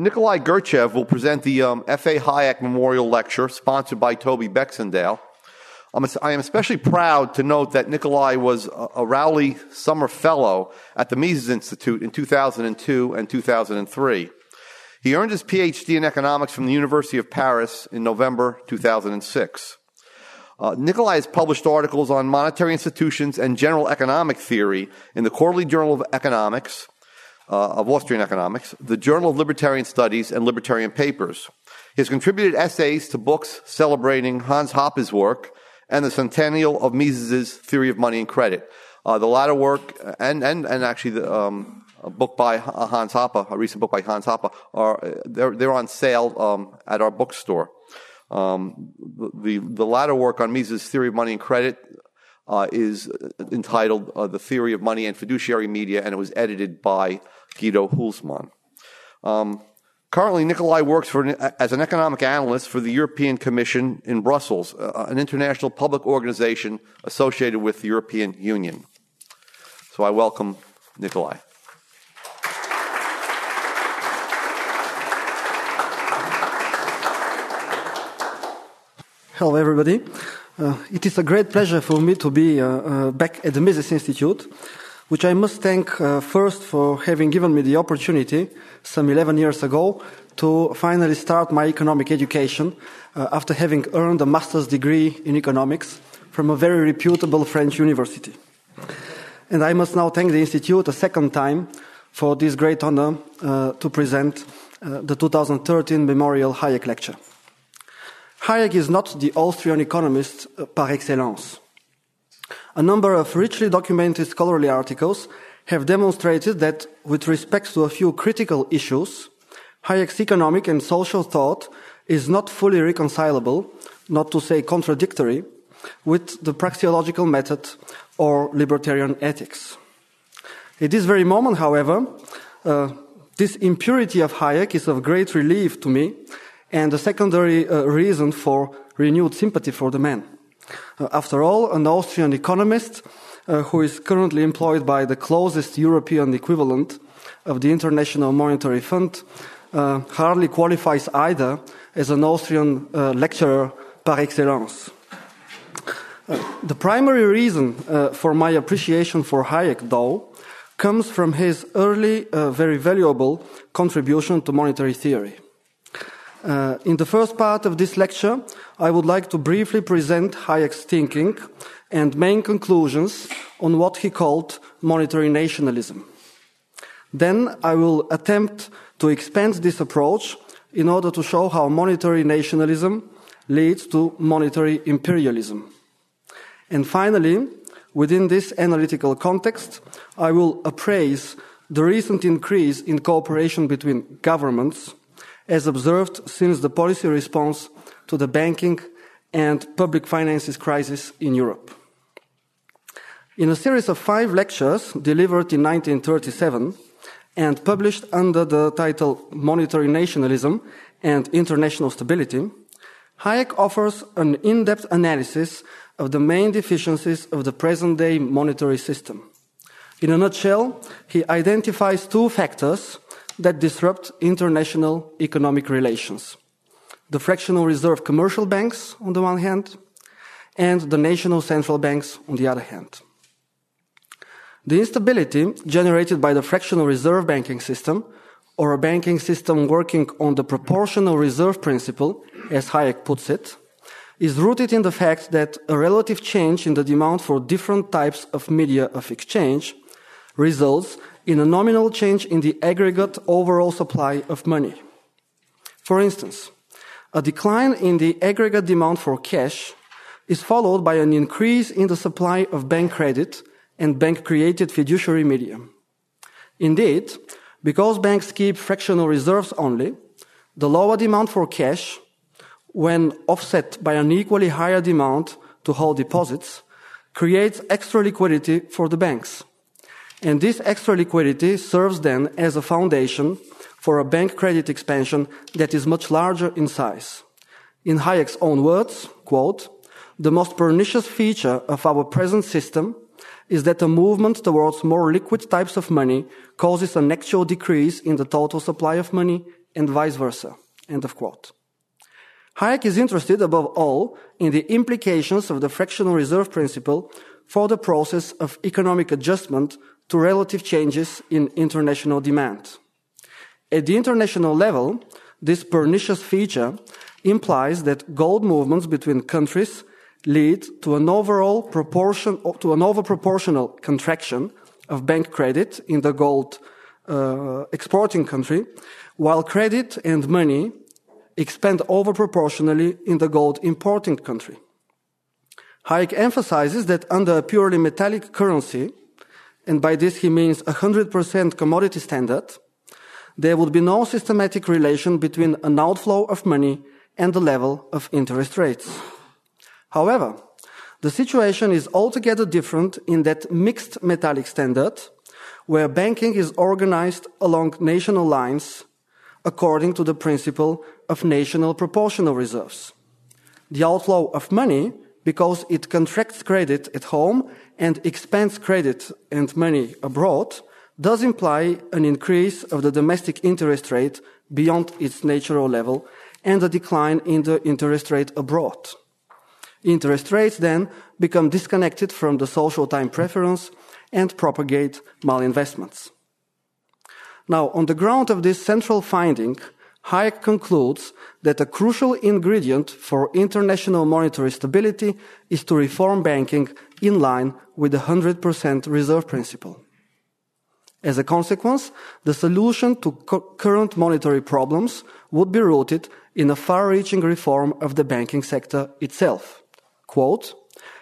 Nikolai Gertchev will present the um, F.A. Hayek Memorial Lecture sponsored by Toby Baxendale. I'm, I am especially proud to note that Nikolai was a, a Rowley Summer Fellow at the Mises Institute in 2002 and 2003. He earned his PhD in economics from the University of Paris in November 2006. Uh, Nikolai has published articles on monetary institutions and general economic theory in the Quarterly Journal of Economics, uh, of Austrian Economics, the Journal of Libertarian Studies, and Libertarian Papers. He has contributed essays to books celebrating Hans Hoppe's work and the centennial of Mises' Theory of Money and Credit. Uh, the latter work, and, and, and actually the, um, a book by Hans Hoppe, a recent book by Hans Hoppe, are, they're, they're on sale um, at our bookstore. Um, the, the latter work on Mises' theory of money and credit uh, is entitled uh, The Theory of Money and Fiduciary Media, and it was edited by Guido Hülsmann. Um, currently, Nikolai works for an, as an economic analyst for the European Commission in Brussels, uh, an international public organization associated with the European Union. So I welcome Nikolai. Hello, everybody. Uh, it is a great pleasure for me to be uh, uh, back at the Mises Institute, which I must thank uh, first for having given me the opportunity some 11 years ago to finally start my economic education uh, after having earned a master's degree in economics from a very reputable French university. And I must now thank the Institute a second time for this great honor to present the 2013 Memorial Hayek Lecture. Hayek is not the Austrian economist uh, par excellence. A number of richly documented scholarly articles have demonstrated that, with respect to a few critical issues, Hayek's economic and social thought is not fully reconcilable, not to say contradictory, with the praxeological method or libertarian ethics. At this very moment, however, uh, this impurity of Hayek is of great relief to me and a secondary uh, reason for renewed sympathy for the man. Uh, after all, an Austrian economist uh, who is currently employed by the closest European equivalent of the International Monetary Fund uh, hardly qualifies either as an Austrian uh, lecturer par excellence. Uh, the primary reason for my appreciation for Hayek, though, comes from his early, very valuable contribution to monetary theory. Uh, in the first part of this lecture, I would like to briefly present Hayek's thinking and main conclusions on what he called monetary nationalism. Then I will attempt to expand this approach in order to show how monetary nationalism leads to monetary imperialism. And finally, within this analytical context, I will appraise the recent increase in cooperation between governments as observed since the policy response to the banking and public finances crisis in Europe. In a series of five lectures delivered in 1937 and published under the title Monetary Nationalism and International Stability, Hayek offers an in-depth analysis of the main deficiencies of the present-day monetary system. In a nutshell, he identifies two factors that disrupt international economic relations. The fractional reserve commercial banks, on the one hand, and the national central banks, on the other hand. The instability generated by the fractional reserve banking system, or a banking system working on the proportional reserve principle, as Hayek puts it, is rooted in the fact that a relative change in the demand for different types of media of exchange results in a nominal change in the aggregate overall supply of money. For instance, a decline in the aggregate demand for cash is followed by an increase in the supply of bank credit and bank created fiduciary medium. Indeed, because banks keep fractional reserves only, the lower demand for cash, when offset by an equally higher demand to hold deposits, creates extra liquidity for the banks. And this extra liquidity serves then as a foundation for a bank credit expansion that is much larger in size. In Hayek's own words, quote, the most pernicious feature of our present system is that a movement towards more liquid types of money causes an actual decrease in the total supply of money and vice versa. End of quote. Hayek is interested above all in the implications of the fractional reserve principle for the process of economic adjustment to relative changes in international demand. At the international level, this pernicious feature implies that gold movements between countries lead to an overall proportion to an overproportional contraction of bank credit in the gold uh, exporting country, while credit and money expand overproportionally in the gold importing country. Hayek emphasizes that under a purely metallic currency, and by this he means a 100% commodity standard, there would be no systematic relation between an outflow of money and the level of interest rates. However, the situation is altogether different in that mixed metallic standard, where banking is organized along national lines according to the principle of national proportional reserves. The outflow of money, because it contracts credit at home and expands credit and money abroad, does imply an increase of the domestic interest rate beyond its natural level and a decline in the interest rate abroad. Interest rates then become disconnected from the social time preference and propagate malinvestments. Now, on the ground of this central finding, Hayek concludes that a crucial ingredient for international monetary stability is to reform banking in line with the 100% reserve principle. As a consequence, the solution to current monetary problems would be rooted in a far-reaching reform of the banking sector itself. Quote,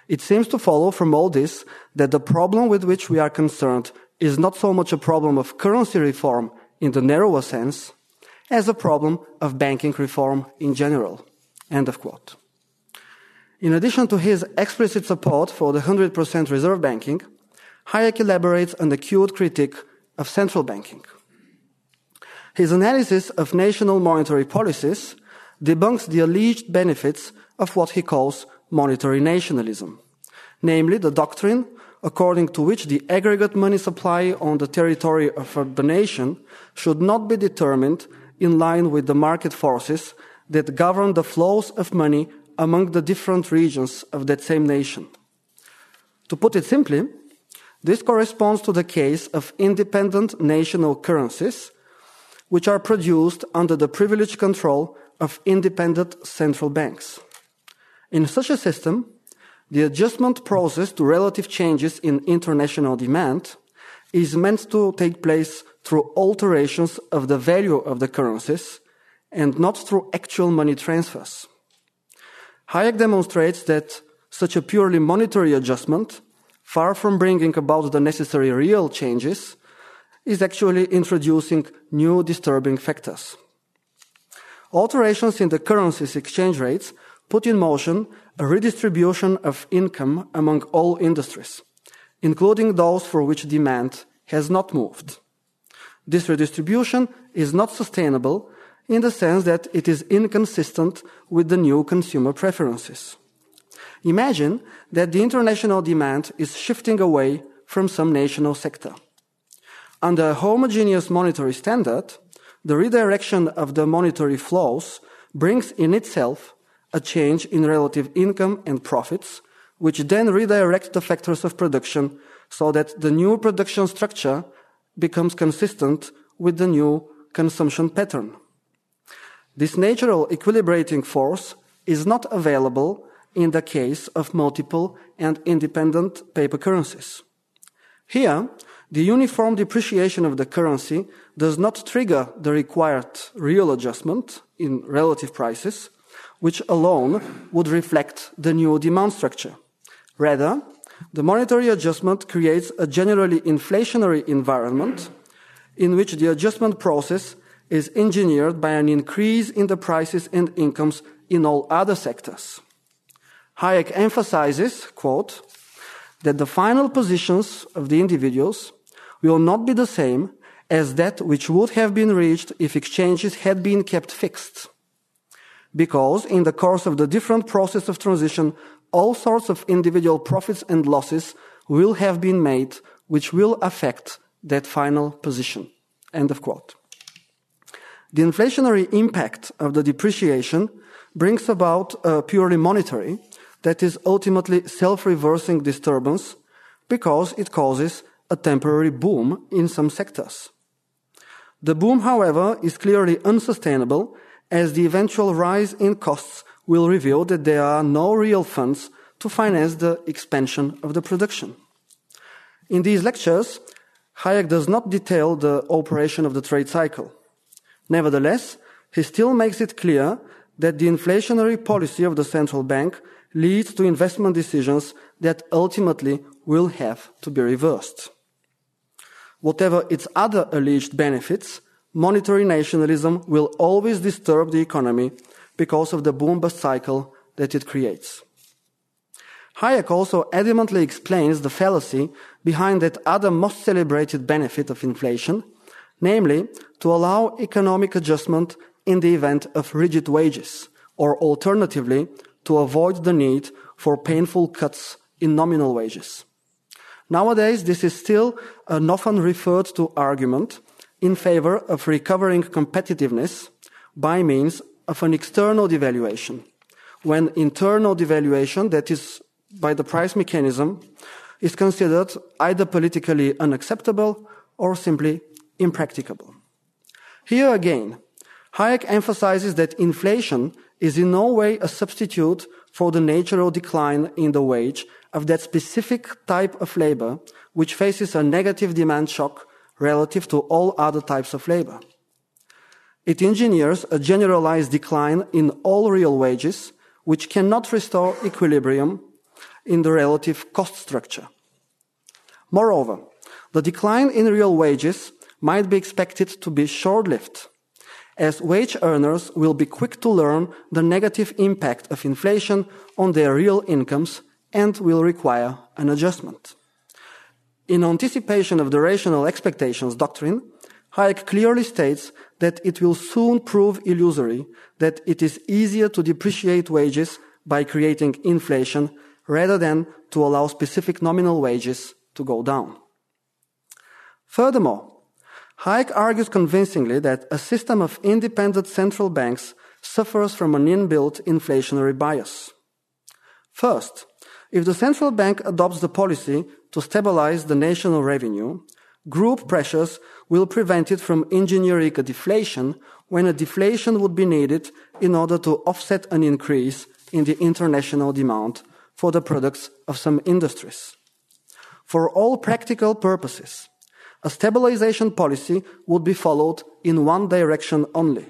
it seems to follow from all this that the problem with which we are concerned is not so much a problem of currency reform in the narrower sense as a problem of banking reform in general. End of quote. In addition to his explicit support for the 100% reserve banking, Hayek elaborates an acute critique of central banking. His analysis of national monetary policies debunks the alleged benefits of what he calls monetary nationalism, namely the doctrine according to which the aggregate money supply on the territory of the nation should not be determined in line with the market forces that govern the flows of money among the different regions of that same nation. To put it simply, this corresponds to the case of independent national currencies, which are produced under the privileged control of independent central banks. In such a system, the adjustment process to relative changes in international demand is meant to take place through alterations of the value of the currencies and not through actual money transfers. Hayek demonstrates that such a purely monetary adjustment far from bringing about the necessary real changes, is actually introducing new disturbing factors. Alterations in the currency's exchange rates put in motion a redistribution of income among all industries, including those for which demand has not moved. This redistribution is not sustainable in the sense that it is inconsistent with the new consumer preferences. Imagine that the international demand is shifting away from some national sector. Under a homogeneous monetary standard, the redirection of the monetary flows brings in itself a change in relative income and profits, which then redirects the factors of production so that the new production structure becomes consistent with the new consumption pattern. This natural equilibrating force is not available in the case of multiple and independent paper currencies. Here, the uniform depreciation of the currency does not trigger the required real adjustment in relative prices, which alone would reflect the new demand structure. Rather, the monetary adjustment creates a generally inflationary environment in which the adjustment process is engineered by an increase in the prices and incomes in all other sectors. Hayek emphasizes, quote, that the final positions of the individuals will not be the same as that which would have been reached if exchanges had been kept fixed. Because in the course of the different process of transition, all sorts of individual profits and losses will have been made, which will affect that final position. End of quote. The inflationary impact of the depreciation brings about a purely monetary, that is ultimately self-reversing disturbance because it causes a temporary boom in some sectors. The boom, however, is clearly unsustainable as the eventual rise in costs will reveal that there are no real funds to finance the expansion of the production. In these lectures, Hayek does not detail the operation of the trade cycle. Nevertheless, he still makes it clear that the inflationary policy of the central bank leads to investment decisions that ultimately will have to be reversed. Whatever its other alleged benefits, monetary nationalism will always disturb the economy because of the boom bust cycle that it creates. Hayek also adamantly explains the fallacy behind that other most celebrated benefit of inflation, namely to allow economic adjustment in the event of rigid wages, or alternatively, to avoid the need for painful cuts in nominal wages. Nowadays, this is still an often referred to argument in favor of recovering competitiveness by means of an external devaluation, when internal devaluation, that is by the price mechanism, is considered either politically unacceptable or simply impracticable. Here again, Hayek emphasizes that inflation is in no way a substitute for the natural decline in the wage of that specific type of labor which faces a negative demand shock relative to all other types of labor. It engineers a generalized decline in all real wages which cannot restore equilibrium in the relative cost structure. Moreover, the decline in real wages might be expected to be short-lived, as wage earners will be quick to learn the negative impact of inflation on their real incomes and will require an adjustment. In anticipation of the rational expectations doctrine, Hayek clearly states that it will soon prove illusory that it is easier to depreciate wages by creating inflation rather than to allow specific nominal wages to go down. Furthermore, Hayek argues convincingly that a system of independent central banks suffers from an inbuilt inflationary bias. First, if the central bank adopts the policy to stabilize the national revenue, group pressures will prevent it from engineering a deflation when a deflation would be needed in order to offset an increase in the international demand for the products of some industries. For all practical purposes, a stabilization policy would be followed in one direction only,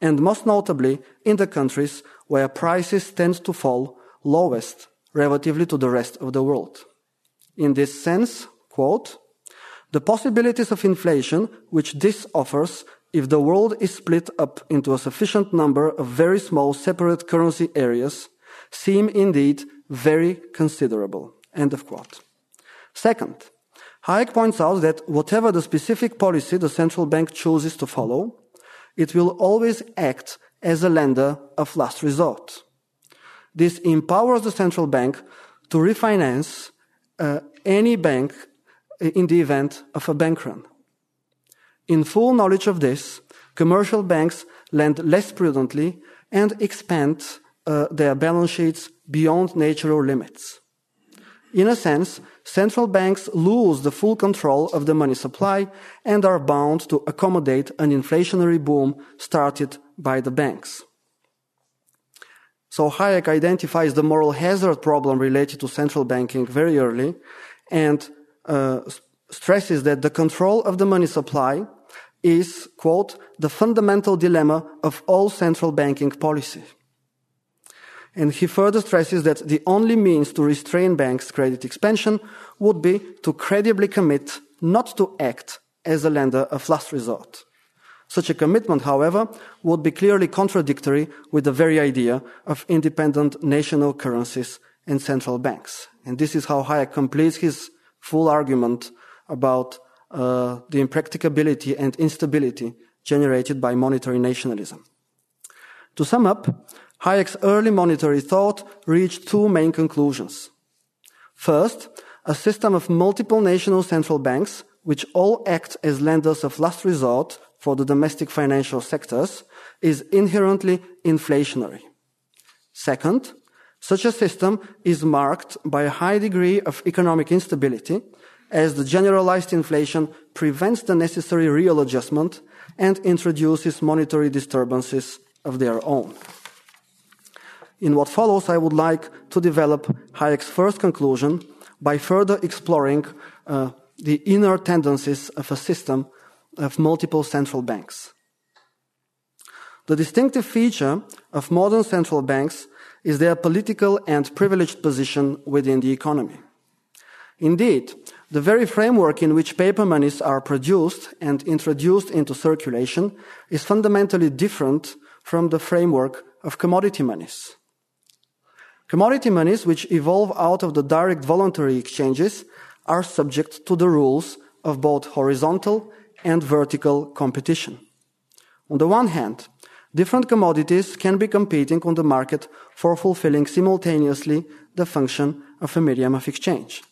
and most notably in the countries where prices tend to fall lowest relatively to the rest of the world. In this sense, quote, the possibilities of inflation which this offers if the world is split up into a sufficient number of very small separate currency areas seem indeed very considerable. End of quote. Second, Hayek points out that whatever the specific policy the central bank chooses to follow, it will always act as a lender of last resort. This empowers the central bank to refinance uh, any bank in the event of a bank run. In full knowledge of this, commercial banks lend less prudently and expand uh, their balance sheets beyond natural limits. In a sense, central banks lose the full control of the money supply and are bound to accommodate an inflationary boom started by the banks. So Hayek identifies the moral hazard problem related to central banking very early and uh, stresses that the control of the money supply is, quote, the fundamental dilemma of all central banking policy. And he further stresses that the only means to restrain banks' credit expansion would be to credibly commit not to act as a lender of last resort. Such a commitment, however, would be clearly contradictory with the very idea of independent national currencies and central banks. And this is how Hayek completes his full argument about uh, the impracticability and instability generated by monetary nationalism. To sum up, Hayek's early monetary thought reached two main conclusions. First, a system of multiple national central banks, which all act as lenders of last resort for the domestic financial sectors is inherently inflationary. Second, such a system is marked by a high degree of economic instability as the generalized inflation prevents the necessary real adjustment and introduces monetary disturbances of their own. In what follows, I would like to develop Hayek's first conclusion by further exploring uh, the inner tendencies of a system of multiple central banks. The distinctive feature of modern central banks is their political and privileged position within the economy. Indeed, the very framework in which paper monies are produced and introduced into circulation is fundamentally different from the framework of commodity monies. Commodity monies, which evolve out of the direct voluntary exchanges, are subject to the rules of both horizontal and vertical competition. On the one hand, different commodities can be competing on the market for fulfilling simultaneously the function of a medium of exchange.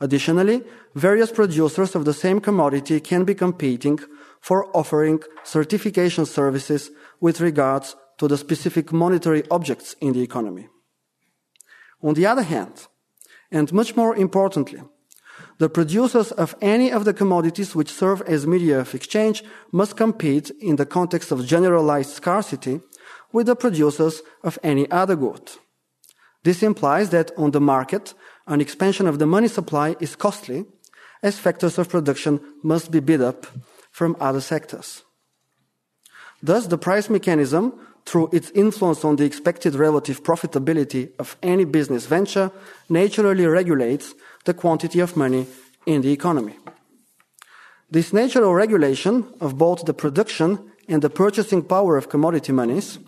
Additionally, various producers of the same commodity can be competing for offering certification services with regards to the specific monetary objects in the economy. On the other hand, and much more importantly, the producers of any of the commodities which serve as media of exchange must compete in the context of generalized scarcity with the producers of any other good. This implies that on the market, an expansion of the money supply is costly, as factors of production must be bid up from other sectors. Thus, the price mechanism, through its influence on the expected relative profitability of any business venture, naturally regulates the quantity of money in the economy. This natural regulation of both the production and the purchasing power of commodity monies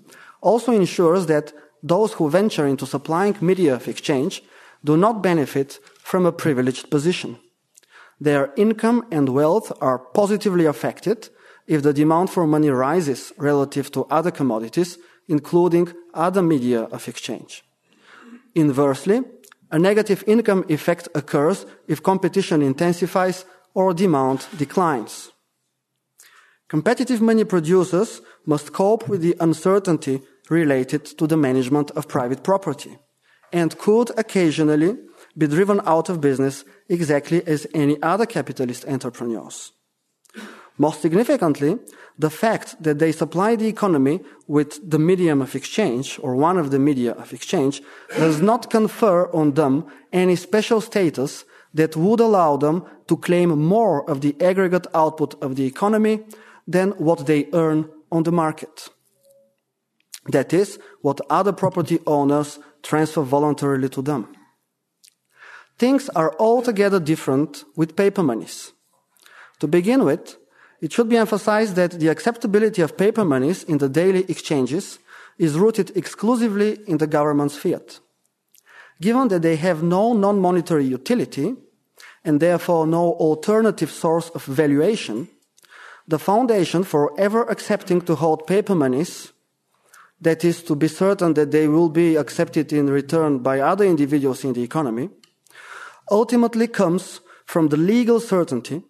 also ensures that those who venture into supplying media of exchange do not benefit from a privileged position. Their income and wealth are positively affected if the demand for money rises relative to other commodities, including other media of exchange. Inversely, a negative income effect occurs if competition intensifies or demand declines. Competitive money producers must cope with the uncertainty related to the management of private property and could occasionally be driven out of business exactly as any other capitalist entrepreneurs. Most significantly, the fact that they supply the economy with the medium of exchange or one of the media of exchange does not confer on them any special status that would allow them to claim more of the aggregate output of the economy than what they earn on the market. That is what other property owners transfer voluntarily to them. Things are altogether different with paper monies. To begin with, it should be emphasized that the acceptability of paper monies in the daily exchanges is rooted exclusively in the government's fiat. Given that they have no non-monetary utility and therefore no alternative source of valuation, the foundation for ever accepting to hold paper monies that is to be certain that they will be accepted in return by other individuals in the economy, ultimately comes from the legal certainty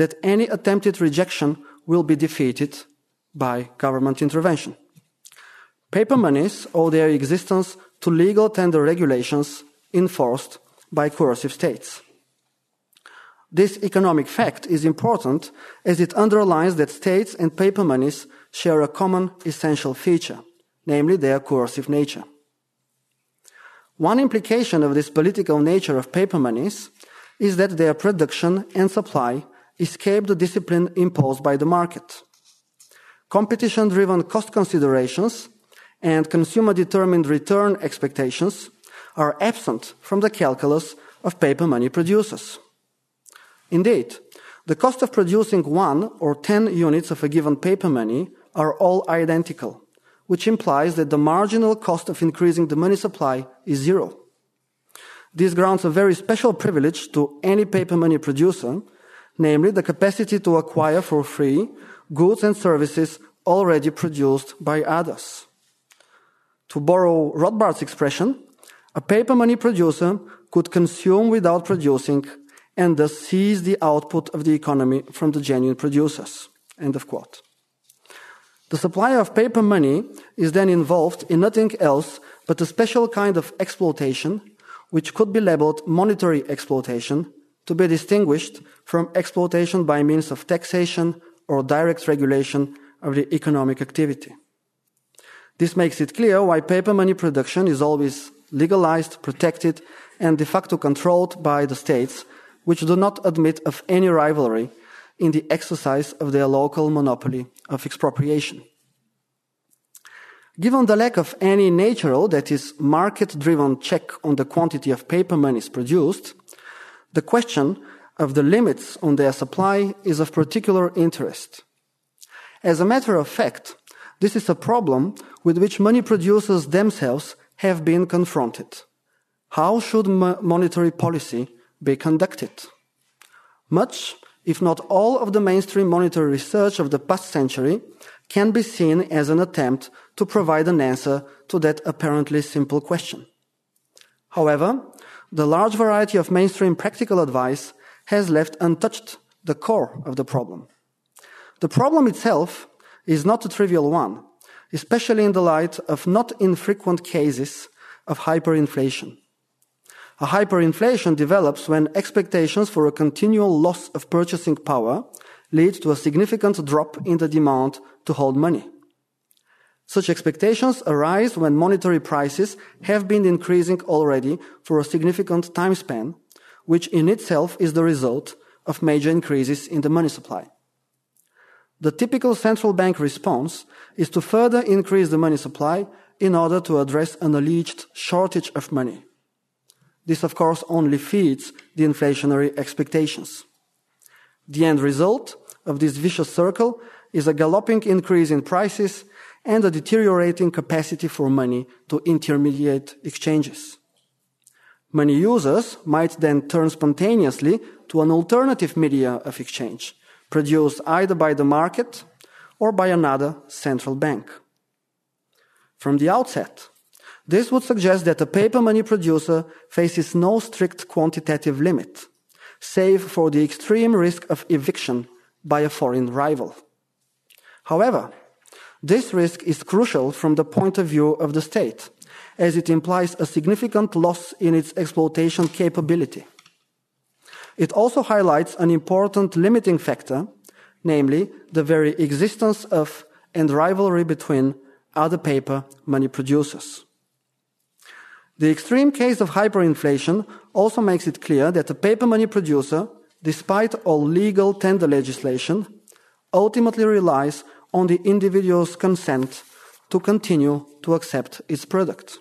that any attempted rejection will be defeated by government intervention. Paper monies owe their existence to legal tender regulations enforced by coercive states. This economic fact is important as it underlines that states and paper monies share a common essential feature namely their coercive nature. One implication of this political nature of paper monies is that their production and supply escape the discipline imposed by the market. Competition driven cost considerations and consumer determined return expectations are absent from the calculus of paper money producers. Indeed, the cost of producing one or ten units of a given paper money are all identical which implies that the marginal cost of increasing the money supply is zero. This grants a very special privilege to any paper money producer, namely the capacity to acquire for free goods and services already produced by others. To borrow Rothbard's expression, a paper money producer could consume without producing and thus seize the output of the economy from the genuine producers. End of quote. The supply of paper money is then involved in nothing else but a special kind of exploitation, which could be labeled monetary exploitation, to be distinguished from exploitation by means of taxation or direct regulation of the economic activity. This makes it clear why paper money production is always legalized, protected, and de facto controlled by the states, which do not admit of any rivalry in the exercise of their local monopoly of expropriation. Given the lack of any natural, that is, market driven check on the quantity of paper monies produced, the question of the limits on their supply is of particular interest. As a matter of fact, this is a problem with which money producers themselves have been confronted. How should monetary policy be conducted? Much, if not all, of the mainstream monetary research of the past century can be seen as an attempt to provide an answer to that apparently simple question. However, the large variety of mainstream practical advice has left untouched the core of the problem. The problem itself is not a trivial one, especially in the light of not infrequent cases of hyperinflation. A hyperinflation develops when expectations for a continual loss of purchasing power lead to a significant drop in the demand to hold money. Such expectations arise when monetary prices have been increasing already for a significant time span, which in itself is the result of major increases in the money supply. The typical central bank response is to further increase the money supply in order to address an alleged shortage of money. This, of course, only feeds the inflationary expectations. The end result of this vicious circle is a galloping increase in prices and a deteriorating capacity for money to intermediate exchanges. Money users might then turn spontaneously to an alternative media of exchange, produced either by the market or by another central bank. From the outset, this would suggest that a paper money producer faces no strict quantitative limit, save for the extreme risk of eviction by a foreign rival. However, this risk is crucial from the point of view of the state, as it implies a significant loss in its exploitation capability. It also highlights an important limiting factor, namely the very existence of and rivalry between other paper money producers. The extreme case of hyperinflation also makes it clear that a paper money producer, despite all legal tender legislation, ultimately relies on the individual's consent to continue to accept its product.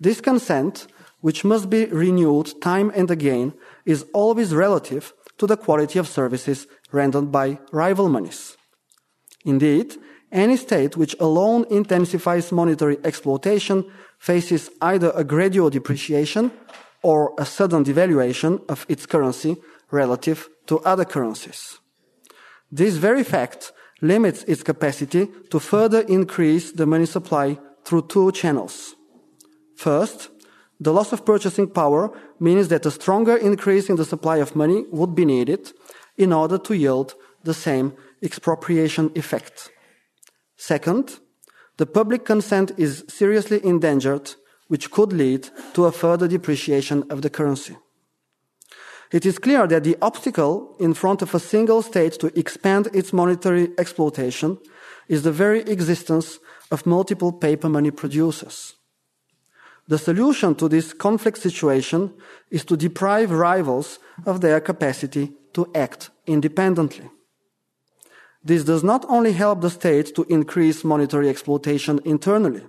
This consent, which must be renewed time and again, is always relative to the quality of services rendered by rival monies. Indeed, any state which alone intensifies monetary exploitation faces either a gradual depreciation or a sudden devaluation of its currency relative to other currencies. This very fact limits its capacity to further increase the money supply through two channels. First, the loss of purchasing power means that a stronger increase in the supply of money would be needed in order to yield the same expropriation effect. Second, the public consent is seriously endangered, which could lead to a further depreciation of the currency. It is clear that the obstacle in front of a single state to expand its monetary exploitation is the very existence of multiple paper money producers. The solution to this conflict situation is to deprive rivals of their capacity to act independently. This does not only help the state to increase monetary exploitation internally,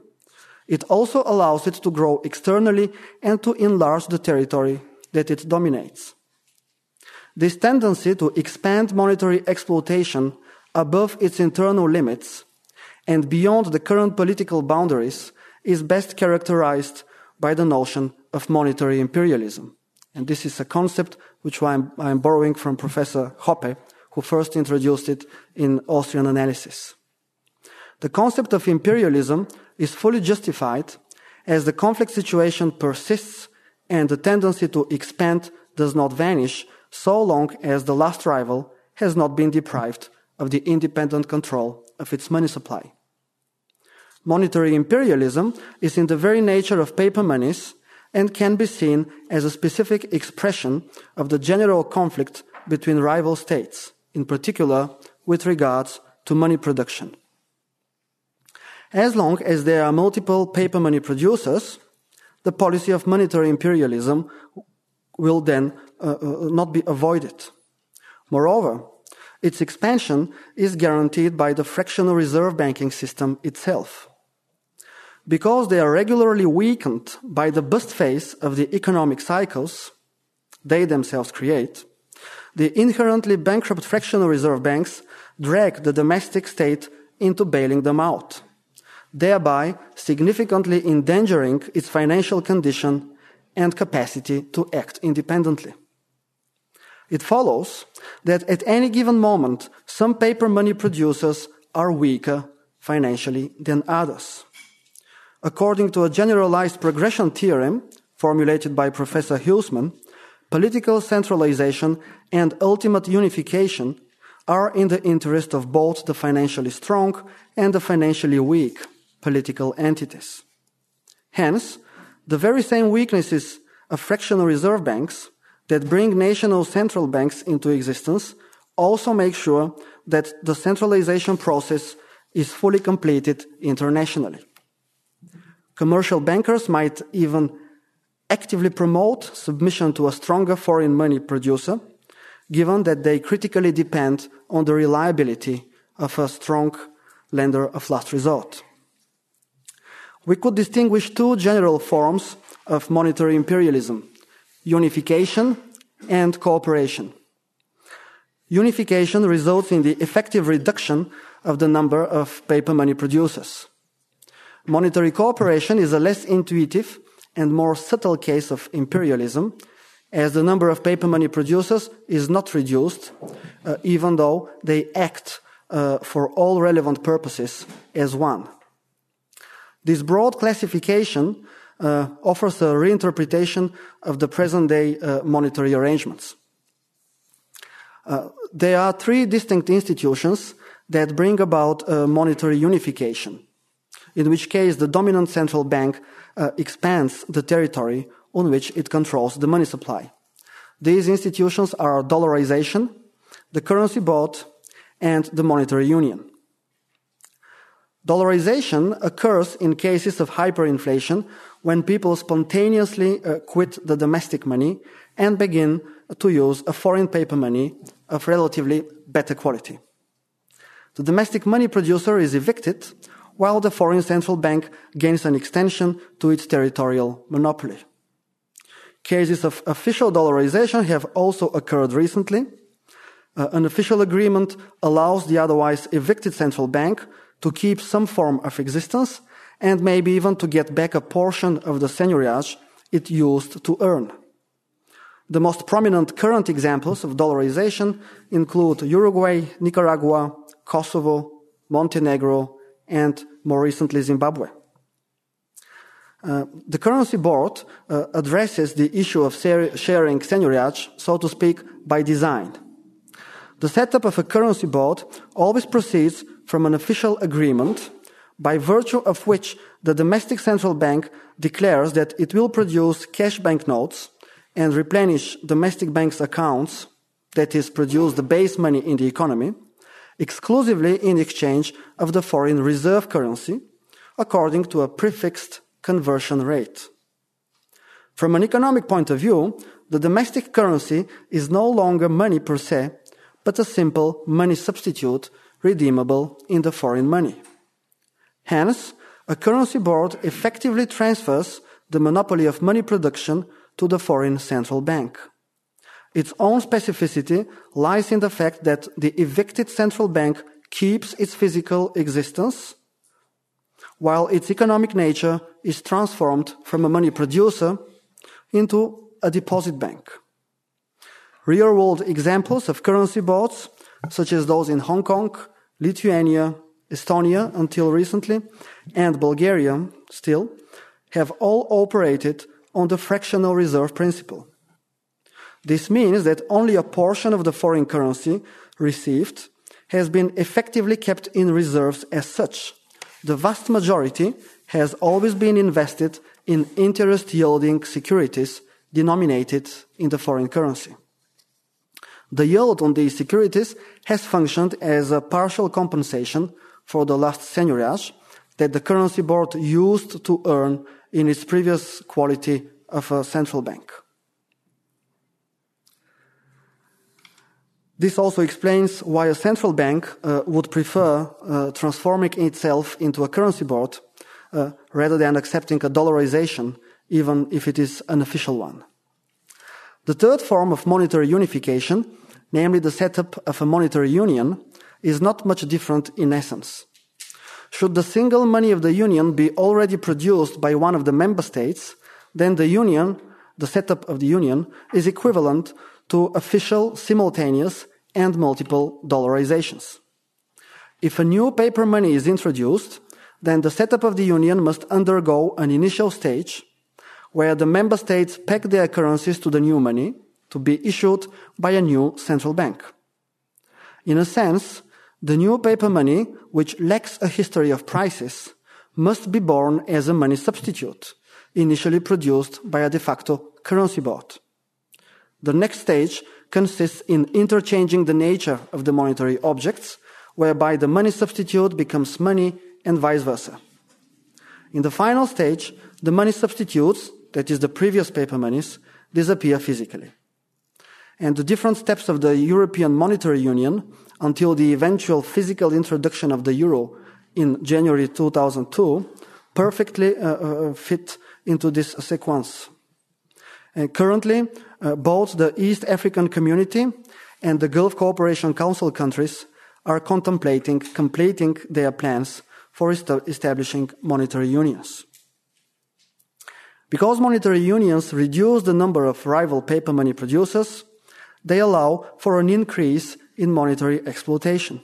it also allows it to grow externally and to enlarge the territory that it dominates. This tendency to expand monetary exploitation above its internal limits and beyond the current political boundaries is best characterized by the notion of monetary imperialism. And this is a concept which I'm, I'm borrowing from Professor Hoppe, who first introduced it in Austrian analysis. The concept of imperialism is fully justified as the conflict situation persists and the tendency to expand does not vanish so long as the last rival has not been deprived of the independent control of its money supply. Monetary imperialism is in the very nature of paper monies and can be seen as a specific expression of the general conflict between rival states, in particular with regards to money production. As long as there are multiple paper money producers, the policy of monetary imperialism will then uh, uh, not be avoided. Moreover, its expansion is guaranteed by the fractional reserve banking system itself. Because they are regularly weakened by the bust phase of the economic cycles they themselves create, the inherently bankrupt fractional reserve banks drag the domestic state into bailing them out, thereby significantly endangering its financial condition and capacity to act independently. It follows that at any given moment, some paper money producers are weaker financially than others. According to a generalized progression theorem formulated by Professor Hülsmann, political centralization and ultimate unification are in the interest of both the financially strong and the financially weak political entities. Hence, the very same weaknesses of fractional reserve banks that bring national central banks into existence also make sure that the centralization process is fully completed internationally. Commercial bankers might even actively promote submission to a stronger foreign money producer, given that they critically depend on the reliability of a strong lender of last resort. We could distinguish two general forms of monetary imperialism unification and cooperation. Unification results in the effective reduction of the number of paper money producers. Monetary cooperation is a less intuitive and more subtle case of imperialism, as the number of paper money producers is not reduced, uh, even though they act uh, for all relevant purposes as one. This broad classification uh, offers a reinterpretation of the present day uh, monetary arrangements. Uh, there are three distinct institutions that bring about uh, monetary unification in which case the dominant central bank uh, expands the territory on which it controls the money supply. These institutions are dollarization, the currency board, and the monetary union. Dollarization occurs in cases of hyperinflation when people spontaneously uh, quit the domestic money and begin to use a foreign paper money of relatively better quality. The domestic money producer is evicted while the foreign central bank gains an extension to its territorial monopoly. Cases of official dollarization have also occurred recently. Uh, an official agreement allows the otherwise evicted central bank to keep some form of existence and maybe even to get back a portion of the seigniorage it used to earn. The most prominent current examples of dollarization include Uruguay, Nicaragua, Kosovo, Montenegro, and more recently Zimbabwe. Uh, the currency board uh, addresses the issue of sharing seigniorage, so to speak, by design. The setup of a currency board always proceeds from an official agreement by virtue of which the domestic central bank declares that it will produce cash banknotes and replenish domestic banks' accounts, that is, produce the base money in the economy, exclusively in exchange of the foreign reserve currency according to a prefixed conversion rate. From an economic point of view, the domestic currency is no longer money per se, but a simple money substitute redeemable in the foreign money. Hence, a currency board effectively transfers the monopoly of money production to the foreign central bank. Its own specificity lies in the fact that the evicted central bank keeps its physical existence, while its economic nature is transformed from a money producer into a deposit bank. Real world examples of currency boards, such as those in Hong Kong, Lithuania, Estonia until recently, and Bulgaria still, have all operated on the fractional reserve principle. This means that only a portion of the foreign currency received has been effectively kept in reserves as such. The vast majority has always been invested in interest yielding securities denominated in the foreign currency. The yield on these securities has functioned as a partial compensation for the last seigniorage that the currency board used to earn in its previous quality of a central bank. This also explains why a central bank uh, would prefer uh, transforming itself into a currency board uh, rather than accepting a dollarization, even if it is an official one. The third form of monetary unification, namely the setup of a monetary union, is not much different in essence. Should the single money of the union be already produced by one of the member states, then the union, the setup of the union, is equivalent to official, simultaneous, and multiple dollarizations. If a new paper money is introduced, then the setup of the union must undergo an initial stage where the member states peg their currencies to the new money to be issued by a new central bank. In a sense, the new paper money, which lacks a history of prices, must be born as a money substitute, initially produced by a de facto currency board. The next stage consists in interchanging the nature of the monetary objects, whereby the money substitute becomes money and vice versa. In the final stage, the money substitutes, that is the previous paper monies, disappear physically. And the different steps of the European Monetary Union until the eventual physical introduction of the euro in January 2002 perfectly uh, uh, fit into this sequence. And currently, uh, both the East African Community and the Gulf Cooperation Council countries are contemplating completing their plans for est establishing monetary unions. Because monetary unions reduce the number of rival paper money producers, they allow for an increase in monetary exploitation.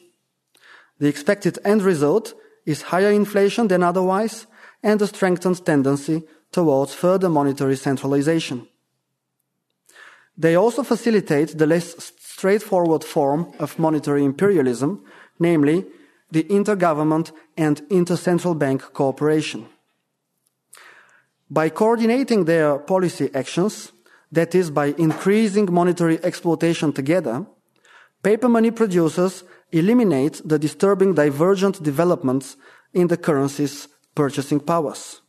The expected end result is higher inflation than otherwise and a strengthened tendency towards further monetary centralization. They also facilitate the less straightforward form of monetary imperialism, namely the intergovernment and intercentral bank cooperation. By coordinating their policy actions, that is, by increasing monetary exploitation together, paper money producers eliminate the disturbing divergent developments in the currency's purchasing powers.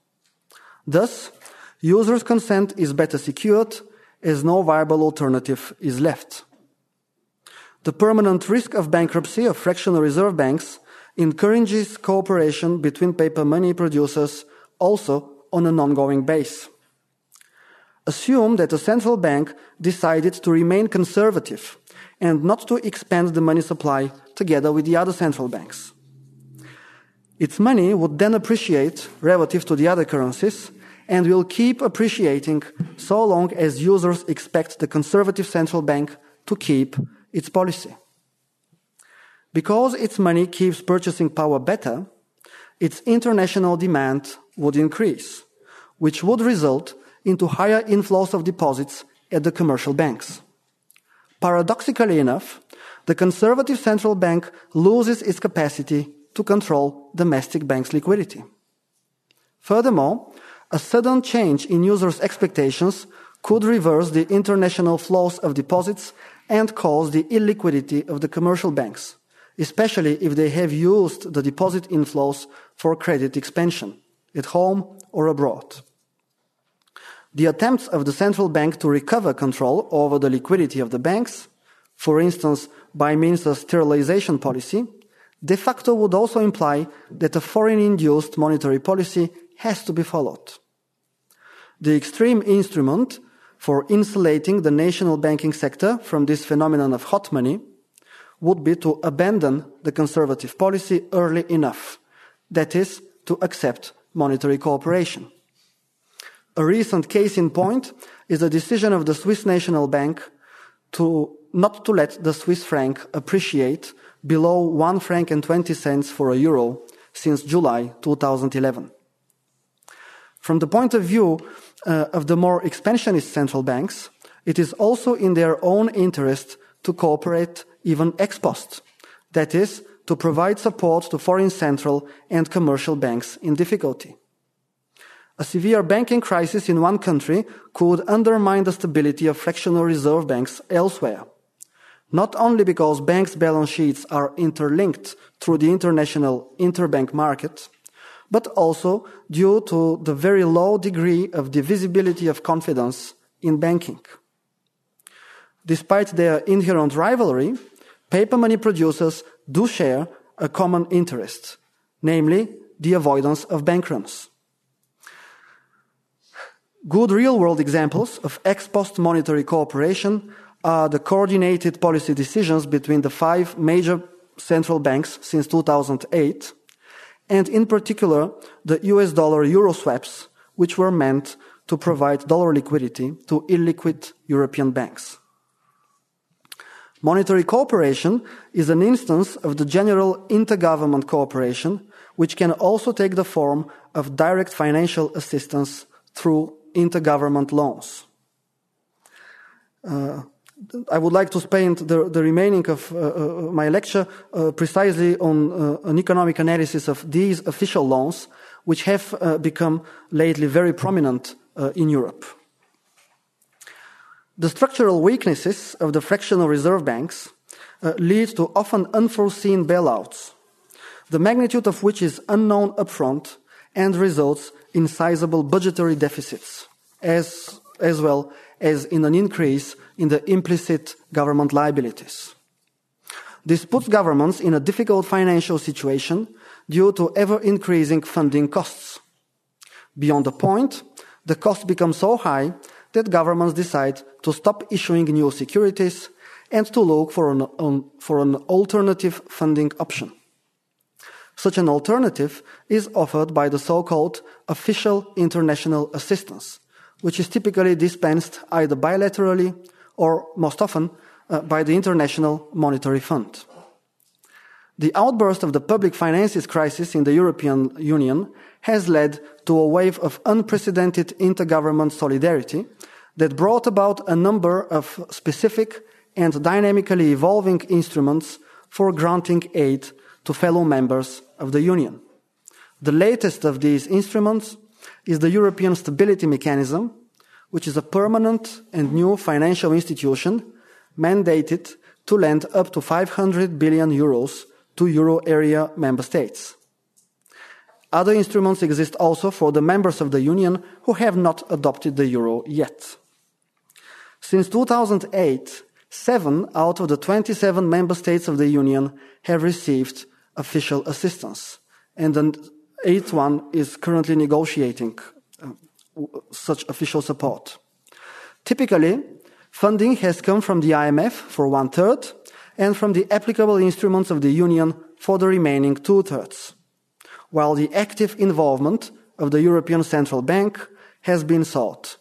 Thus, users' consent is better secured as no viable alternative is left. The permanent risk of bankruptcy of fractional reserve banks encourages cooperation between paper money producers also on an ongoing base. Assume that a central bank decided to remain conservative and not to expand the money supply together with the other central banks. Its money would then appreciate relative to the other currencies and will keep appreciating so long as users expect the conservative central bank to keep its policy. Because its money keeps purchasing power better, its international demand would increase, which would result into higher inflows of deposits at the commercial banks. Paradoxically enough, the conservative central bank loses its capacity to control domestic banks' liquidity. Furthermore, a sudden change in users' expectations could reverse the international flows of deposits and cause the illiquidity of the commercial banks, especially if they have used the deposit inflows for credit expansion, at home or abroad. The attempts of the central bank to recover control over the liquidity of the banks, for instance, by means of sterilization policy, de facto would also imply that a foreign induced monetary policy has to be followed. The extreme instrument for insulating the national banking sector from this phenomenon of hot money would be to abandon the conservative policy early enough, that is, to accept monetary cooperation. A recent case in point is the decision of the Swiss National Bank to not to let the Swiss franc appreciate below 1 franc and 20 cents for a euro since July 2011. From the point of view uh, of the more expansionist central banks, it is also in their own interest to cooperate even ex post, That is, to provide support to foreign central and commercial banks in difficulty. A severe banking crisis in one country could undermine the stability of fractional reserve banks elsewhere. Not only because banks' balance sheets are interlinked through the international interbank market, but also due to the very low degree of divisibility of confidence in banking. Despite their inherent rivalry, paper money producers do share a common interest, namely the avoidance of bank runs. Good real world examples of ex post monetary cooperation are the coordinated policy decisions between the five major central banks since 2008, and in particular the US dollar euro swaps, which were meant to provide dollar liquidity to illiquid European banks. Monetary cooperation is an instance of the general intergovernment cooperation, which can also take the form of direct financial assistance through intergovernment loans. Uh, I would like to spend the, the remaining of uh, uh, my lecture uh, precisely on uh, an economic analysis of these official loans, which have become lately very prominent in Europe. The structural weaknesses of the fractional reserve banks lead to often unforeseen bailouts, the magnitude of which is unknown upfront and results in sizable budgetary deficits, as, as well as in an increase in the implicit government liabilities. This puts governments in a difficult financial situation due to ever increasing funding costs. Beyond the point, the costs become so high that governments decide to stop issuing new securities and to look for an, um, for an alternative funding option. Such an alternative is offered by the so-called official international assistance, which is typically dispensed either bilaterally or most often uh, by the International Monetary Fund. The outburst of the public finances crisis in the European Union has led to a wave of unprecedented intergovernment solidarity that brought about a number of specific and dynamically evolving instruments for granting aid to fellow members of the Union. The latest of these instruments is the European Stability Mechanism, which is a permanent and new financial institution mandated to lend up to 500 billion euros to euro area member states. Other instruments exist also for the members of the Union who have not adopted the euro yet. Since 2008, seven out of the 27 member states of the Union have received official assistance, and the eighth one is currently negotiating uh, such official support. Typically, funding has come from the IMF for one third and from the applicable instruments of the Union for the remaining two thirds, while the active involvement of the European Central Bank has been sought.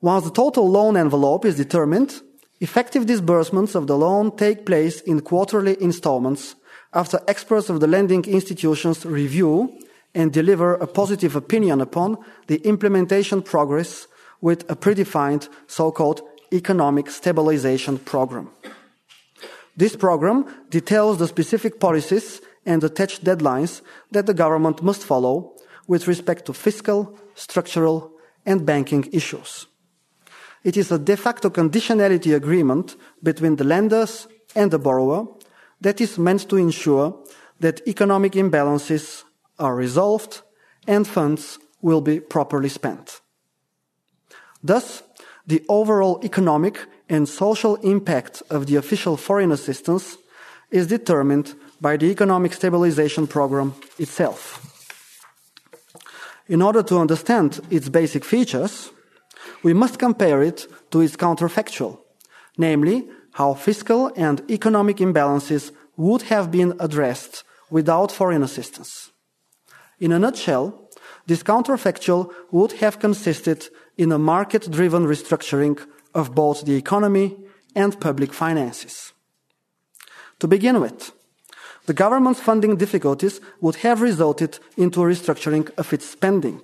Once the total loan envelope is determined, effective disbursements of the loan take place in quarterly installments after experts of the lending institutions review and deliver a positive opinion upon the implementation progress with a predefined so-called economic stabilization program. This program details the specific policies and attached deadlines that the government must follow with respect to fiscal, structural, and banking issues. It is a de facto conditionality agreement between the lenders and the borrower that is meant to ensure that economic imbalances are resolved and funds will be properly spent. Thus, the overall economic and social impact of the official foreign assistance is determined by the economic stabilization program itself. In order to understand its basic features, we must compare it to its counterfactual, namely how fiscal and economic imbalances would have been addressed without foreign assistance. In a nutshell, this counterfactual would have consisted in a market driven restructuring of both the economy and public finances. To begin with, the government's funding difficulties would have resulted into a restructuring of its spending.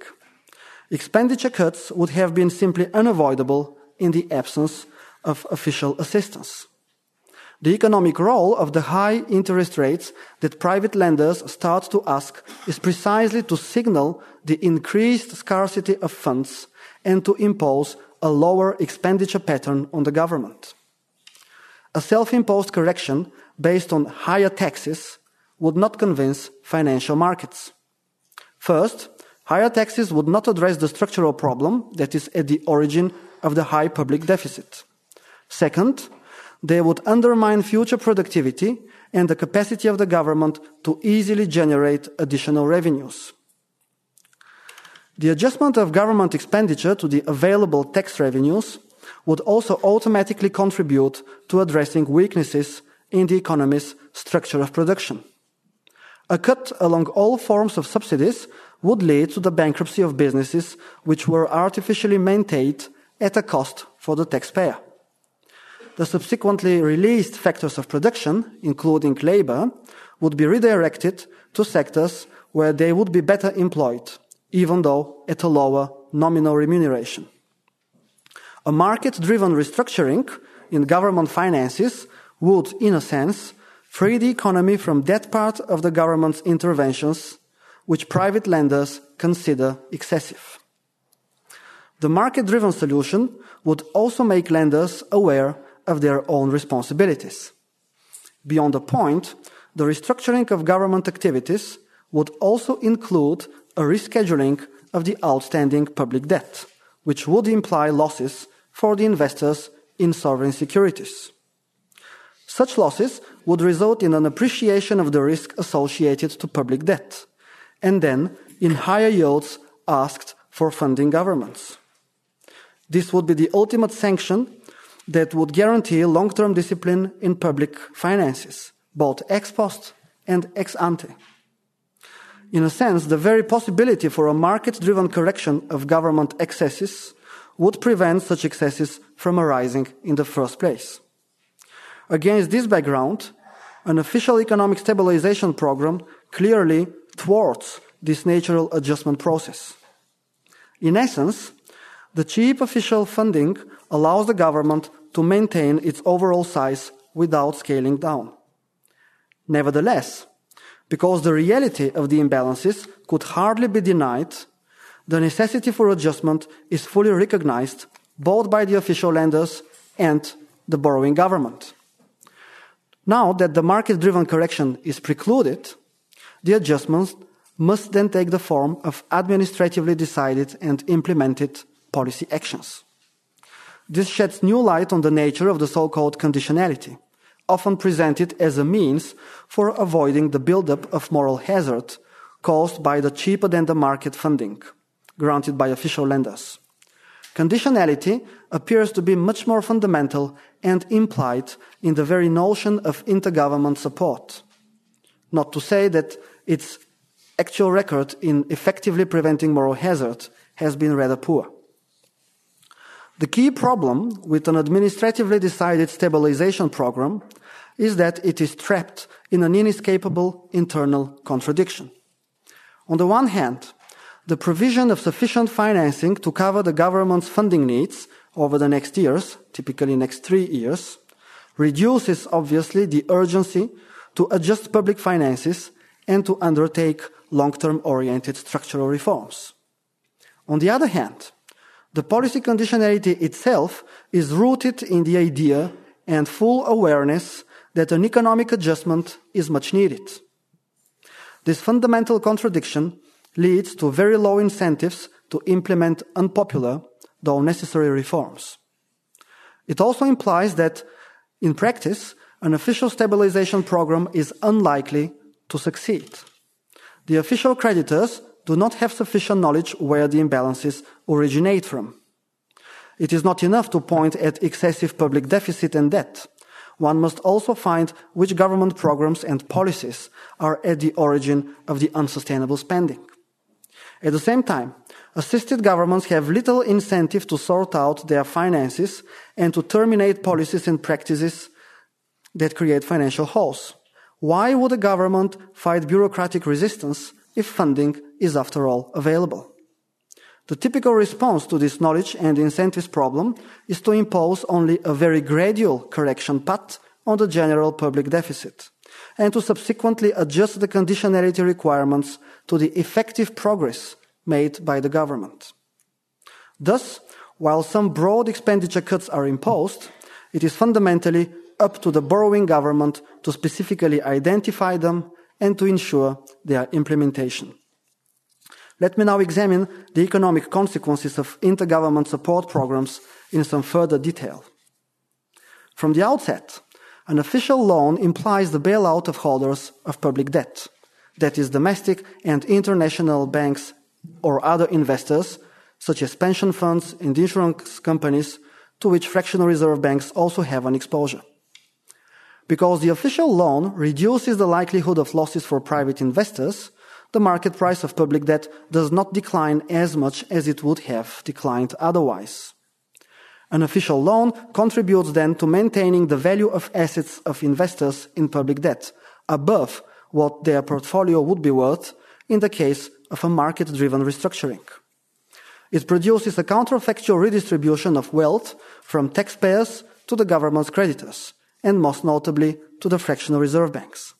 Expenditure cuts would have been simply unavoidable in the absence of official assistance. The economic role of the high interest rates that private lenders start to ask is precisely to signal the increased scarcity of funds and to impose a lower expenditure pattern on the government. A self-imposed correction based on higher taxes would not convince financial markets. First, higher taxes would not address the structural problem that is at the origin of the high public deficit. Second, they would undermine future productivity and the capacity of the government to easily generate additional revenues. The adjustment of government expenditure to the available tax revenues would also automatically contribute to addressing weaknesses in the economy's structure of production. A cut along all forms of subsidies would lead to the bankruptcy of businesses which were artificially maintained at a cost for the taxpayer. The subsequently released factors of production, including labor, would be redirected to sectors where they would be better employed, even though at a lower nominal remuneration. A market driven restructuring in government finances would, in a sense, free the economy from that part of the government's interventions which private lenders consider excessive. The market driven solution would also make lenders aware of their own responsibilities. Beyond the point, the restructuring of government activities would also include a rescheduling of the outstanding public debt, which would imply losses for the investors in sovereign securities. Such losses would result in an appreciation of the risk associated to public debt, and then in higher yields asked for funding governments. This would be the ultimate sanction that would guarantee long-term discipline in public finances, both ex post and ex ante. In a sense, the very possibility for a market-driven correction of government excesses would prevent such excesses from arising in the first place. Against this background, an official economic stabilization program clearly thwarts this natural adjustment process. In essence, the cheap official funding allows the government to maintain its overall size without scaling down. Nevertheless, because the reality of the imbalances could hardly be denied, the necessity for adjustment is fully recognized both by the official lenders and the borrowing government. Now that the market driven correction is precluded, the adjustments must then take the form of administratively decided and implemented policy actions. This sheds new light on the nature of the so-called conditionality, often presented as a means for avoiding the buildup of moral hazard caused by the cheaper than the market funding granted by official lenders. Conditionality appears to be much more fundamental and implied in the very notion of intergovernment support. Not to say that its actual record in effectively preventing moral hazard has been rather poor. The key problem with an administratively decided stabilization program is that it is trapped in an inescapable internal contradiction. On the one hand, the provision of sufficient financing to cover the government's funding needs over the next years, typically next three years, reduces obviously the urgency to adjust public finances and to undertake long-term oriented structural reforms. On the other hand, the policy conditionality itself is rooted in the idea and full awareness that an economic adjustment is much needed. This fundamental contradiction leads to very low incentives to implement unpopular, though necessary reforms. It also implies that, in practice, an official stabilization program is unlikely to succeed. The official creditors do not have sufficient knowledge where the imbalances originate from. It is not enough to point at excessive public deficit and debt. One must also find which government programs and policies are at the origin of the unsustainable spending. At the same time, assisted governments have little incentive to sort out their finances and to terminate policies and practices that create financial holes. Why would a government fight bureaucratic resistance if funding is after all available? The typical response to this knowledge and incentives problem is to impose only a very gradual correction path on the general public deficit, and to subsequently adjust the conditionality requirements to the effective progress made by the government. Thus, while some broad expenditure cuts are imposed, it is fundamentally up to the borrowing government to specifically identify them and to ensure their implementation. Let me now examine the economic consequences of intergovernment support programs in some further detail. From the outset, an official loan implies the bailout of holders of public debt, that is, domestic and international banks or other investors, such as pension funds and insurance companies, to which fractional reserve banks also have an exposure. Because the official loan reduces the likelihood of losses for private investors, the market price of public debt does not decline as much as it would have declined otherwise. An official loan contributes then to maintaining the value of assets of investors in public debt above what their portfolio would be worth in the case of a market driven restructuring. It produces a counterfactual redistribution of wealth from taxpayers to the government's creditors, and most notably to the fractional reserve banks.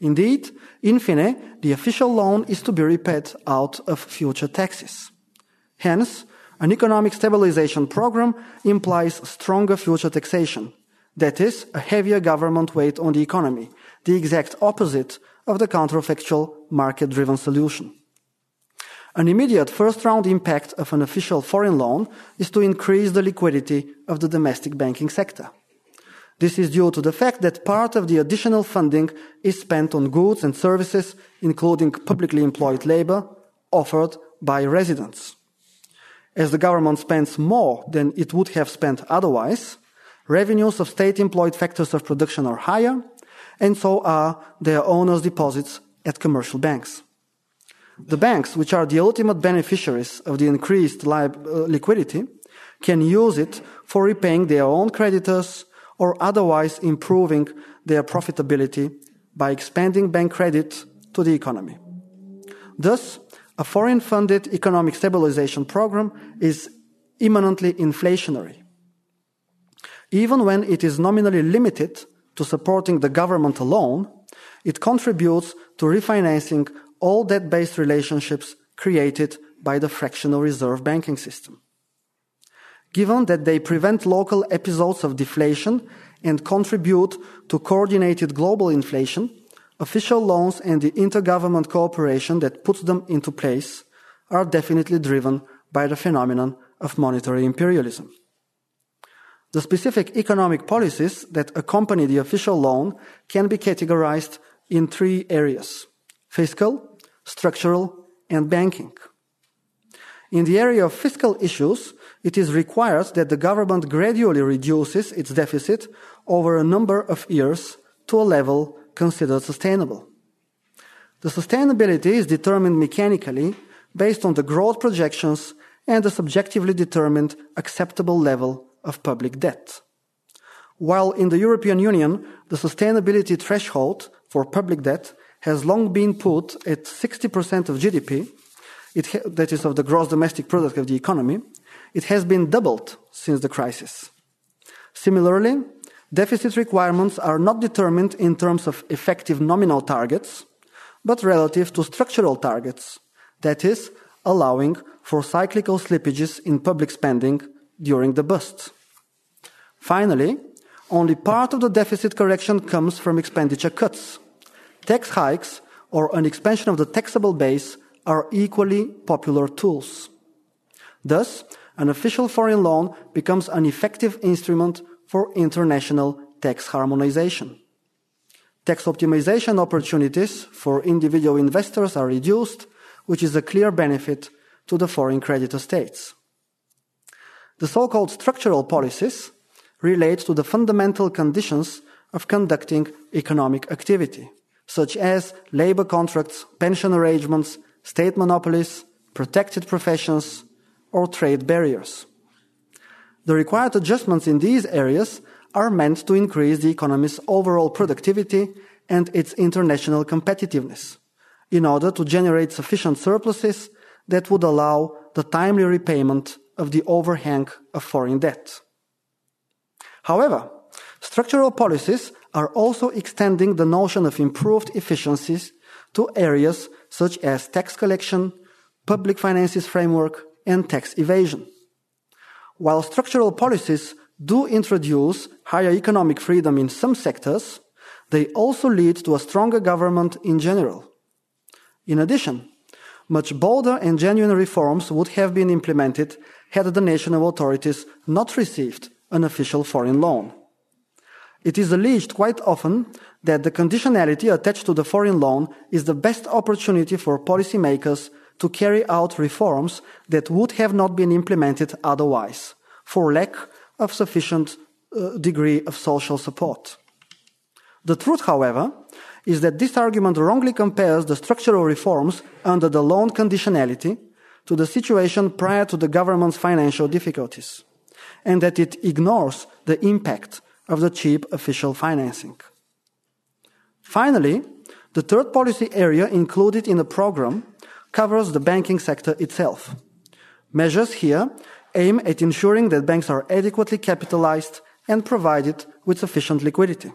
Indeed, in fine, the official loan is to be repaid out of future taxes. Hence, an economic stabilization program implies stronger future taxation, that is, a heavier government weight on the economy, the exact opposite of the counterfactual market driven solution. An immediate first round impact of an official foreign loan is to increase the liquidity of the domestic banking sector. This is due to the fact that part of the additional funding is spent on goods and services, including publicly employed labor, offered by residents. As the government spends more than it would have spent otherwise, revenues of state employed factors of production are higher, and so are their owners' deposits at commercial banks. The banks, which are the ultimate beneficiaries of the increased li- uh, liquidity, can use it for repaying their own creditors or otherwise improving their profitability by expanding bank credit to the economy. Thus, a foreign funded economic stabilization program is imminently inflationary. Even when it is nominally limited to supporting the government alone, it contributes to refinancing all debt based relationships created by the fractional reserve banking system given that they prevent local episodes of deflation and contribute to coordinated global inflation, official loans and the intergovernment cooperation that puts them into place are definitely driven by the phenomenon of monetary imperialism. The specific economic policies that accompany the official loan can be categorized in three areas fiscal, structural, and banking. In the area of fiscal issues, it is required that the government gradually reduces its deficit over a number of years to a level considered sustainable. The sustainability is determined mechanically based on the growth projections and the subjectively determined acceptable level of public debt. While in the European Union, the sustainability threshold for public debt has long been put at 60% of GDP, that is of the gross domestic product of the economy, it has been doubled since the crisis. Similarly, deficit requirements are not determined in terms of effective nominal targets, but relative to structural targets, that is, allowing for cyclical slippages in public spending during the bust. Finally, only part of the deficit correction comes from expenditure cuts. Tax hikes or an expansion of the taxable base are equally popular tools. Thus, an official foreign loan becomes an effective instrument for international tax harmonization. Tax optimization opportunities for individual investors are reduced, which is a clear benefit to the foreign creditor states. The so-called structural policies relate to the fundamental conditions of conducting economic activity, such as labor contracts, pension arrangements, state monopolies, protected professions, or trade barriers. The required adjustments in these areas are meant to increase the economy's overall productivity and its international competitiveness in order to generate sufficient surpluses that would allow the timely repayment of the overhang of foreign debt. However, Structural policies are also extending the notion of improved efficiencies to areas such as tax collection, public finances framework, and tax evasion. While structural policies do introduce higher economic freedom in some sectors, they also lead to a stronger government in general. In addition, much bolder and genuine reforms would have been implemented had the national authorities not received an official foreign loan. It is alleged quite often that the conditionality attached to the foreign loan is the best opportunity for policymakers to carry out reforms that would have not been implemented otherwise, for lack of sufficient uh, degree of social support. The truth, however, is that this argument wrongly compares the structural reforms under the loan conditionality to the situation prior to the government's financial difficulties, and that it ignores the impact of the cheap official financing. Finally, the third policy area included in the program covers the banking sector itself. Measures here aim at ensuring that banks are adequately capitalized and provided with sufficient liquidity.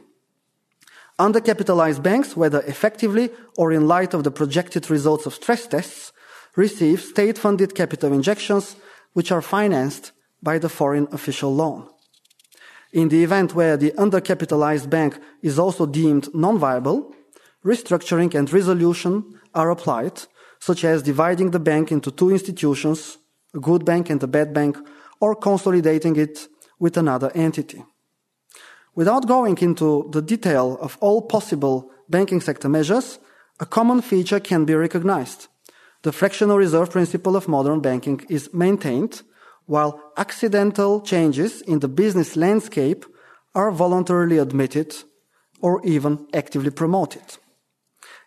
Undercapitalized banks, whether effectively or in light of the projected results of stress tests, receive state funded capital injections which are financed by the foreign official loan. In the event where the undercapitalized bank is also deemed non-viable, restructuring and resolution are applied, such as dividing the bank into two institutions a good bank and a bad bank, or consolidating it with another entity. Without going into the detail of all possible banking sector measures, a common feature can be recognized. The fractional reserve principle of modern banking is maintained, while accidental changes in the business landscape are voluntarily admitted or even actively promoted.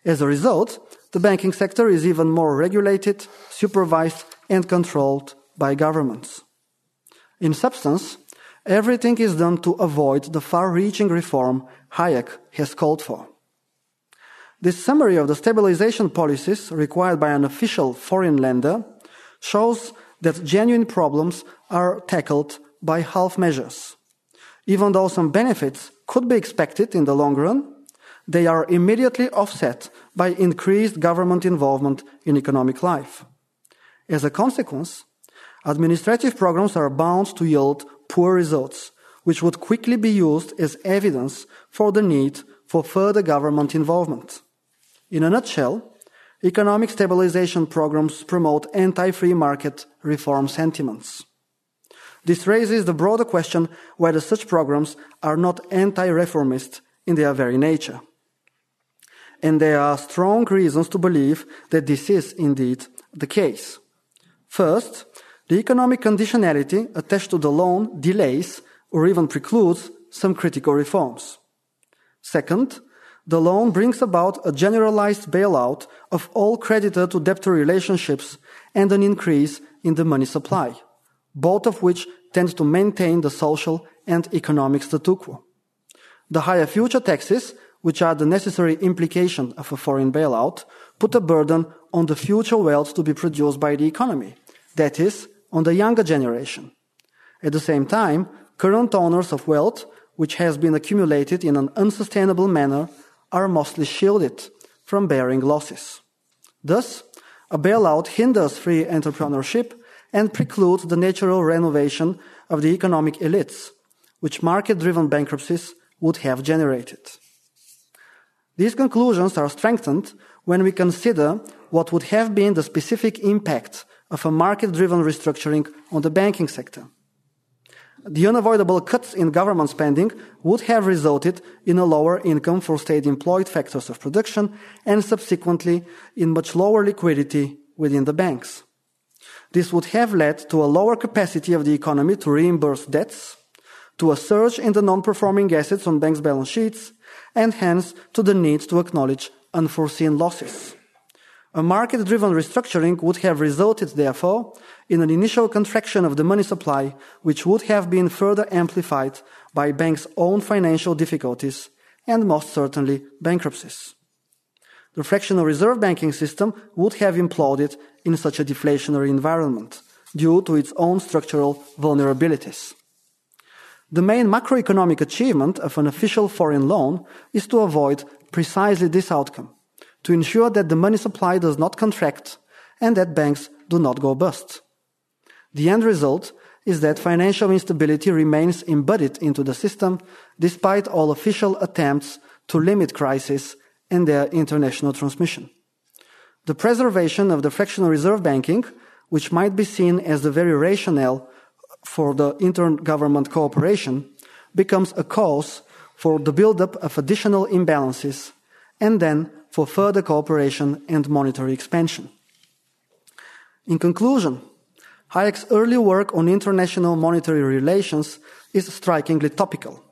As a result, the banking sector is even more regulated, supervised, and controlled by governments. In substance, everything is done to avoid the far reaching reform Hayek has called for. This summary of the stabilization policies required by an official foreign lender shows that genuine problems are tackled by half measures. Even though some benefits could be expected in the long run, they are immediately offset by increased government involvement in economic life. As a consequence, administrative programs are bound to yield poor results, which would quickly be used as evidence for the need for further government involvement. In a nutshell, economic stabilization programs promote anti-free market reform sentiments. This raises the broader question whether such programs are not anti-reformist in their very nature. And there are strong reasons to believe that this is indeed the case. First, the economic conditionality attached to the loan delays or even precludes some critical reforms. Second, the loan brings about a generalized bailout of all creditor to debtor relationships and an increase in the money supply, both of which tend to maintain the social and economic statu quo. The higher future taxes, which are the necessary implication of a foreign bailout, put a burden on the future wealth to be produced by the economy, that is, on the younger generation. At the same time, current owners of wealth, which has been accumulated in an unsustainable manner, are mostly shielded from bearing losses. Thus, a bailout hinders free entrepreneurship and precludes the natural renovation of the economic elites, which market driven bankruptcies would have generated. These conclusions are strengthened when we consider what would have been the specific impact of a market driven restructuring on the banking sector. The unavoidable cuts in government spending would have resulted in a lower income for state employed factors of production and subsequently in much lower liquidity within the banks. This would have led to a lower capacity of the economy to reimburse debts, to a surge in the non-performing assets on banks' balance sheets, and hence to the need to acknowledge unforeseen losses. A market driven restructuring would have resulted, therefore, in an initial contraction of the money supply, which would have been further amplified by banks' own financial difficulties and most certainly bankruptcies. The fractional reserve banking system would have imploded in such a deflationary environment due to its own structural vulnerabilities. The main macroeconomic achievement of an official foreign loan is to avoid precisely this outcome, to ensure that the money supply does not contract and that banks do not go bust. The end result is that financial instability remains embedded into the system despite all official attempts to limit crises and their international transmission. The preservation of the fractional reserve banking, which might be seen as the very rationale for the intergovernment cooperation, becomes a cause for the buildup of additional imbalances and then for further cooperation and monetary expansion. In conclusion, Hayek's early work on international monetary relations is strikingly topical.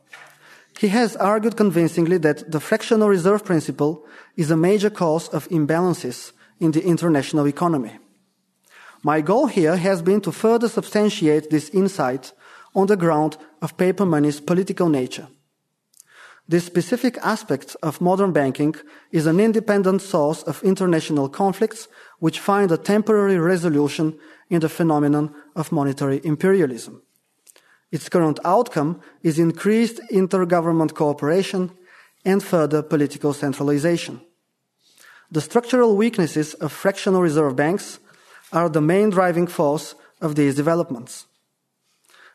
He has argued convincingly that the fractional reserve principle is a major cause of imbalances in the international economy. My goal here has been to further substantiate this insight on the ground of paper money's political nature. This specific aspect of modern banking is an independent source of international conflicts which find a temporary resolution in the phenomenon of monetary imperialism. Its current outcome is increased intergovernment cooperation and further political centralization. The structural weaknesses of fractional reserve banks are the main driving force of these developments.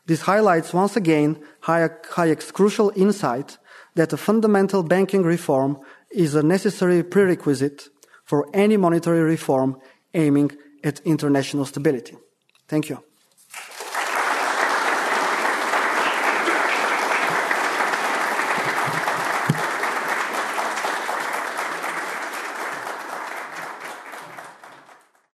This highlights once again Hayek's crucial insight that a fundamental banking reform is a necessary prerequisite for any monetary reform aiming at international stability. Thank you.